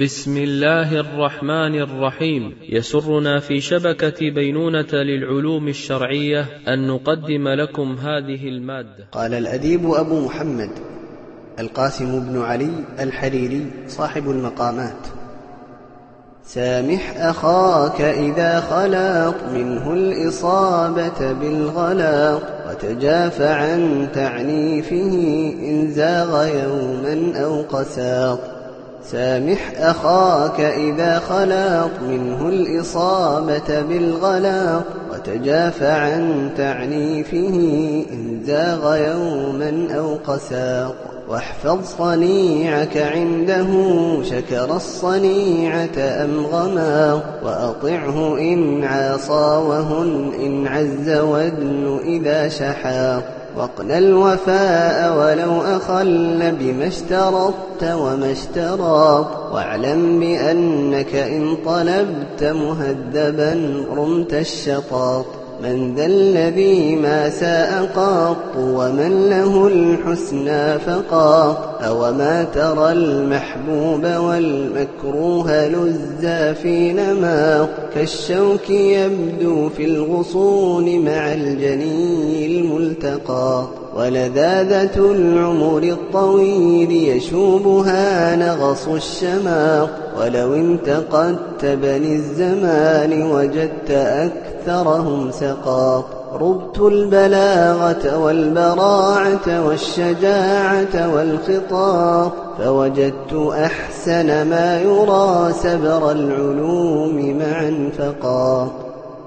بسم الله الرحمن الرحيم. يسرنا في شبكة بينونة للعلوم الشرعية أن نقدم لكم هذه المادة. قال الأديب أبو محمد القاسم بن علي الحريري صاحب المقامات. سامح أخاك إذا خلاط منه الإصابة بالغلاط وتجاف عن تعنيفه إن زاغ يوما أو قساط سامح أخاك إذا خلاط منه الإصابة بالغلاط وتجاف عن تعنيفه إن زاغ يوما أو قساط. واحفظ صنيعك عنده شكر الصنيعة أم غما وأطعه إن عاصى وهن إن عز ودن إذا شحا. واقن الوفاء ولو أخل بما اشترطت وما اشترى واعلم بأنك إن طلبت مهذبا رمت الشطاط. من ذا الذي ما ساء قط ومن له الحسنى فقط أوما ترى المحبوب والمكروه لزا في نما كالشوك يبدو في الغصون مع الجني الملتقى ولذاذة العمر الطويل يشوبها نغص الشماق ولو انتقدت بني الزمان وجدت أكثرهم سقاق ربت البلاغة والبراعة والشجاعة والخطاب فوجدت أحسن ما يرى سبر العلوم معا فقاق